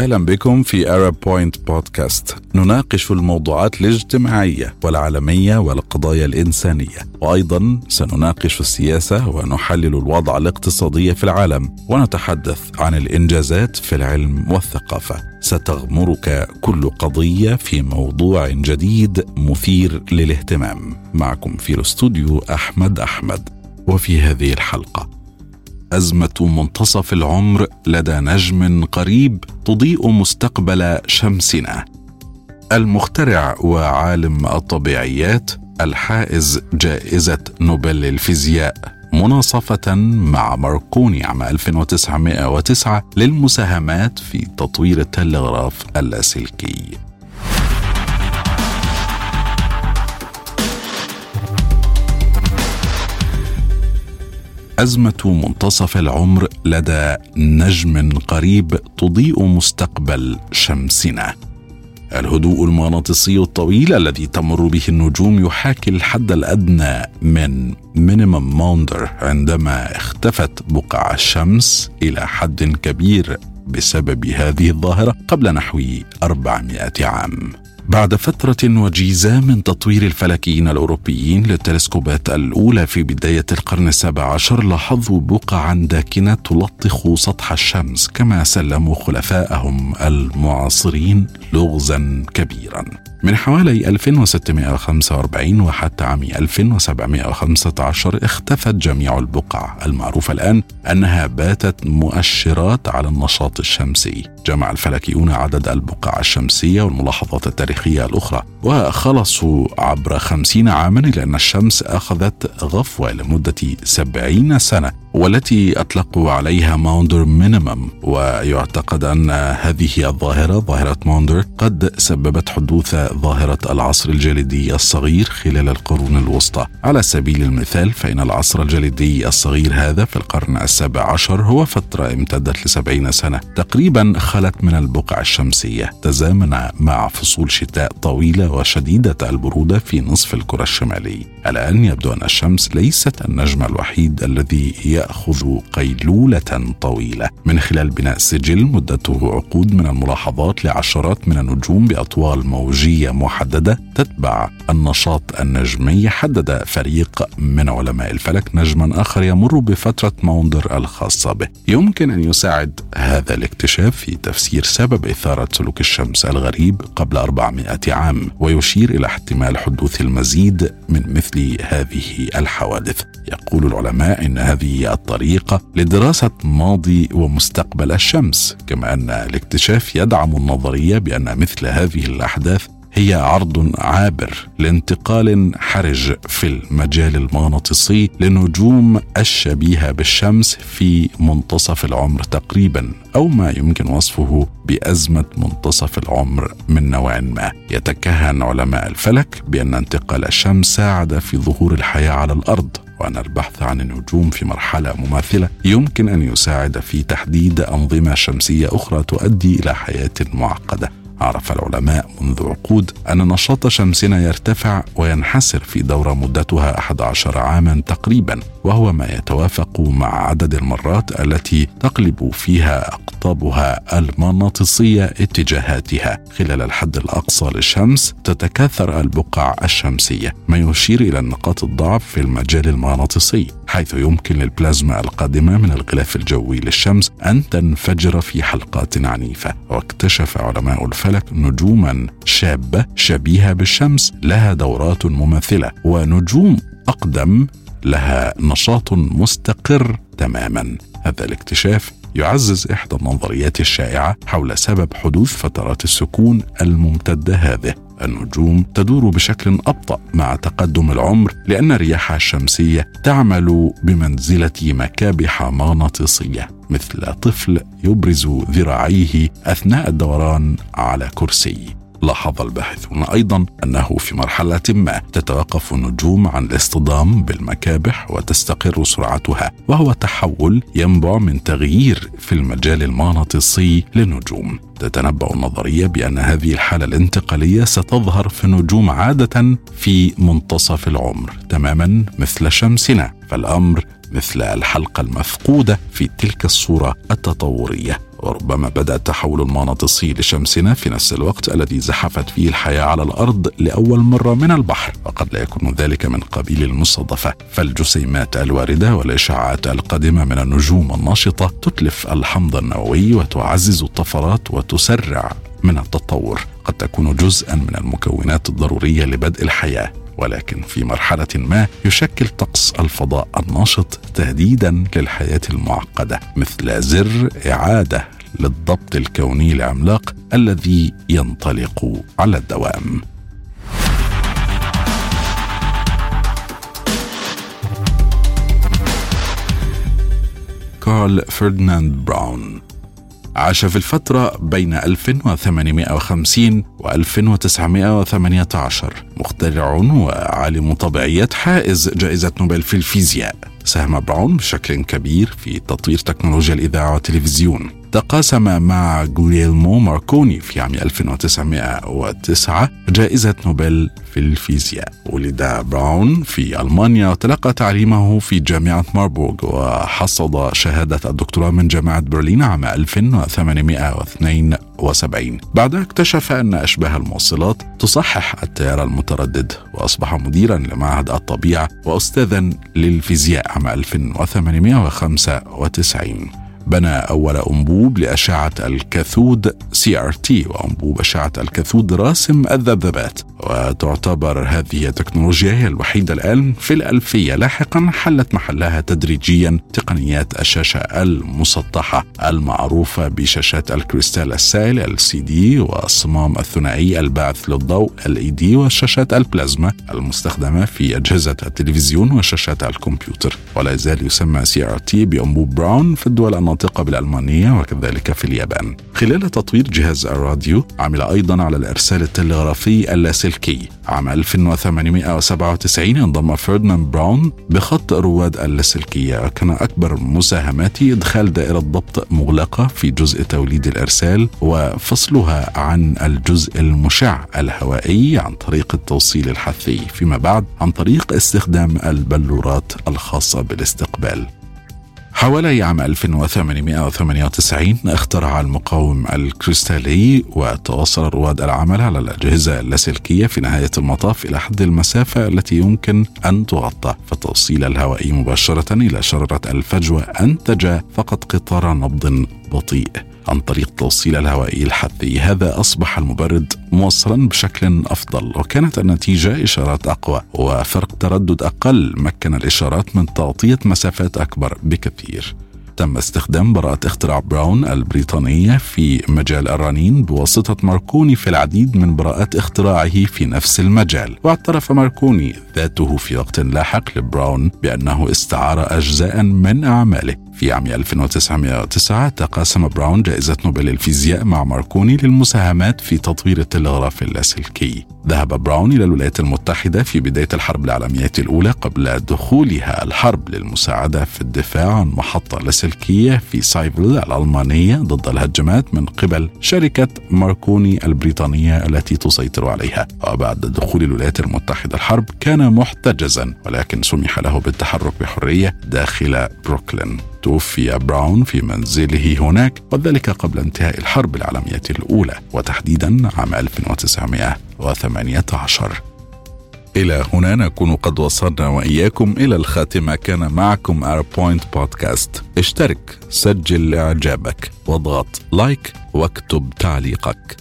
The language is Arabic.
أهلا بكم في Arab Point بودكاست نناقش الموضوعات الاجتماعية والعالمية والقضايا الإنسانية. وأيضا سنناقش السياسة ونحلل الوضع الاقتصادي في العالم. ونتحدث عن الإنجازات في العلم والثقافة. ستغمرك كل قضية في موضوع جديد مثير للاهتمام. معكم في الاستوديو أحمد أحمد. وفي هذه الحلقة أزمة منتصف العمر لدى نجم قريب تضيء مستقبل شمسنا. المخترع وعالم الطبيعيات الحائز جائزة نوبل للفيزياء مناصفة مع ماركوني عام 1909 للمساهمات في تطوير التلغراف اللاسلكي أزمة منتصف العمر لدى نجم قريب تضيء مستقبل شمسنا. الهدوء المغناطيسي الطويل الذي تمر به النجوم يحاكي الحد الأدنى من minimum ماوندر عندما اختفت بقع الشمس إلى حد كبير بسبب هذه الظاهرة قبل نحو 400 عام. بعد فترة وجيزة من تطوير الفلكيين الأوروبيين للتلسكوبات الأولى في بداية القرن السابع عشر لاحظوا بقعا داكنة تلطخ سطح الشمس كما سلموا خلفائهم المعاصرين لغزا كبيرا. من حوالي 1645 وحتى عام 1715 اختفت جميع البقع. المعروف الآن أنها باتت مؤشرات على النشاط الشمسي. جمع الفلكيون عدد البقع الشمسية والملاحظات التاريخية الأخرى وخلصوا عبر خمسين عاما إلى أن الشمس أخذت غفوة لمدة سبعين سنة والتي أطلقوا عليها ماوندر minimum. ويعتقد أن هذه الظاهرة ظاهرة ماوندر قد سببت حدوث ظاهرة العصر الجليدي الصغير خلال القرون الوسطى. على سبيل المثال فإن العصر الجليدي الصغير هذا في القرن السابع عشر هو فترة امتدت لسبعين سنة. تقريبا خلت من البقع الشمسية. تزامن مع فصول شتاء طويلة وشديدة البرودة في نصف الكرة الشمالي. الآن يبدو أن الشمس ليست النجم الوحيد الذي يأخذ قيلولة طويلة. من خلال بناء سجل مدته عقود من الملاحظات لعشرات من النجوم بأطوال موجيه محددة تتبع النشاط النجمي حدد فريق من علماء الفلك نجما آخر يمر بفترة ماوندر الخاصة به. يمكن أن يساعد هذا الاكتشاف في تفسير سبب إثارة سلوك الشمس الغريب قبل 400 عام ويشير إلى احتمال حدوث المزيد من مثل هذه الحوادث. يقول العلماء إن هذه الطريقة لدراسة ماضي ومستقبل الشمس كما أن الاكتشاف يدعم النظرية بأن مثل هذه الأحداث هي عرض عابر لانتقال حرج في المجال المغناطيسي لنجوم الشبيهة بالشمس في منتصف العمر تقريبا أو ما يمكن وصفه بأزمة منتصف العمر من نوع ما. يتكهن علماء الفلك بأن انتقال الشمس ساعد في ظهور الحياة على الأرض وأن البحث عن النجوم في مرحلة مماثلة يمكن أن يساعد في تحديد أنظمة شمسية أخرى تؤدي إلى حياة معقدة. عرف العلماء منذ عقود أن نشاط شمسنا يرتفع وينحسر في دورة مدتها 11 عاما تقريبا وهو ما يتوافق مع عدد المرات التي تقلب فيها أقطابها المغناطيسية اتجاهاتها. خلال الحد الأقصى للشمس تتكاثر البقع الشمسية ما يشير إلى نقاط الضعف في المجال المغناطيسي حيث يمكن للبلازما القادمة من الغلاف الجوي للشمس أن تنفجر في حلقات عنيفة. واكتشف علماء الفلك نجوما شابة شبيهة بالشمس. لها دورات مماثلة ونجوم أقدم لها نشاط مستقر تماما. هذا الاكتشاف يعزز إحدى النظريات الشائعة حول سبب حدوث فترات السكون الممتدة هذه. النجوم تدور بشكل أبطأ مع تقدم العمر لأن الرياح الشمسية تعمل بمنزلة مكابح مغناطيسية مثل طفل يبرز ذراعيه أثناء الدوران على كرسي. لاحظ الباحثون أيضا أنه في مرحلة ما تتوقف النجوم عن الاصطدام بالمكابح وتستقر سرعتها وهو تحول ينبع من تغيير في المجال المغناطيسي للنجوم. تتنبأ النظرية بأن هذه الحالة الانتقالية ستظهر في النجوم عادة في منتصف العمر تماما مثل شمسنا فالأمر مثل الحلقة المفقودة في تلك الصورة التطورية. وربما بدأ التحول المغناطيسي لشمسنا في نفس الوقت الذي زحفت فيه الحياة على الأرض لأول مرة من البحر وقد لا يكون ذلك من قبيل المصادفه فالجسيمات الواردة والإشعاعات القادمة من النجوم الناشطة تتلف الحمض النووي وتعزز الطفرات وتسرع من التطور. قد تكون جزءا من المكونات الضرورية لبدء الحياة. ولكن في مرحلة ما يشكل طقس الفضاء الناشط تهديدا للحياة المعقدة مثل زر إعادة للضبط الكوني العملاق الذي ينطلق على الدوام. كارل فرديناند براون عاش في الفترة بين 1850 و 1918 مخترع وعالم طبيعيات حائز جائزة نوبل في الفيزياء. ساهم براون بشكل كبير في تطوير تكنولوجيا الإذاعة والتلفزيون. تقاسم مع غوليلمو ماركوني في عام 1909 جائزة نوبل في الفيزياء. ولد براون في ألمانيا وتلقى تعليمه في جامعة ماربورغ وحصد شهادة الدكتوراه من جامعة برلين عام 1872 بعدها اكتشف أن أشباه الموصلات تصحح التيار المتردد وأصبح مديرا لمعهد الطبيعة وأستاذا للفيزياء عام 1895 بنى أول أنبوب لأشعة الكاثود CRT وأنبوب أشعة الكاثود راسم الذبذبات. وتعتبر هذه التكنولوجيا هي الوحيدة الآن في الألفية. لاحقا حلت محلها تدريجيا تقنيات الشاشة المسطحة المعروفة بشاشات الكريستال السائل LCD والصمام الثنائي الباعث للضوء LED وشاشات البلازما المستخدمة في أجهزة التلفزيون وشاشات الكمبيوتر. ولا يزال يسمى CRT بأنبوب براون في الدول الناطقة بالألمانية وكذلك في اليابان. خلال تطوير جهاز الراديو عمل أيضا على الإرسال التلغرافي اللاسلكي عام 1897 انضم فردناند براون بخط رواد اللاسلكية وكان أكبر مساهماته إدخال دائرة ضبط مغلقة في جزء توليد الإرسال وفصلها عن الجزء المشع الهوائي عن طريق التوصيل الحثي. فيما بعد عن طريق استخدام البلورات الخاصة بالاستقبال. حوالي عام 1898 اخترع المقاوم الكريستالي وتواصل رواد العمل على الأجهزة اللاسلكية في نهاية المطاف إلى حد المسافة التي يمكن أن تغطى فالتوصيل الهوائي مباشرة إلى شررة الفجوة أنتج فقط قطار نبض بطيء. عن طريق التوصيل الهوائي الحثي هذا أصبح المبرد موصلا بشكل أفضل وكانت النتيجة إشارات أقوى وفرق تردد أقل مكن الإشارات من تغطية مسافات أكبر بكثير. تم استخدام براءة اختراع براون البريطانية في مجال الرنين بواسطة ماركوني في العديد من براءات اختراعه في نفس المجال واعترف ماركوني ذاته في وقت لاحق لبراون بأنه استعار أجزاء من أعماله في عام 1909 تقاسم براون جائزة نوبل الفيزياء مع ماركوني للمساهمات في تطوير التلغراف اللاسلكي. ذهب براون إلى الولايات المتحدة في بداية الحرب العالمية الأولى قبل دخولها الحرب للمساعدة في الدفاع عن محطة لاسلكية في سايفل الألمانية ضد الهجمات من قبل شركة ماركوني البريطانية التي تسيطر عليها. وبعد دخول الولايات المتحدة الحرب كان محتجزا ولكن سمح له بالتحرك بحرية داخل بروكلين. توفي براون في منزله هناك وذلك قبل انتهاء الحرب العالمية الأولى وتحديدا عام 1918 إلى هنا نكون قد وصلنا وإياكم إلى الخاتمة كان معكم أربوينت بودكاست اشترك سجل إعجابك واضغط لايك واكتب تعليقك.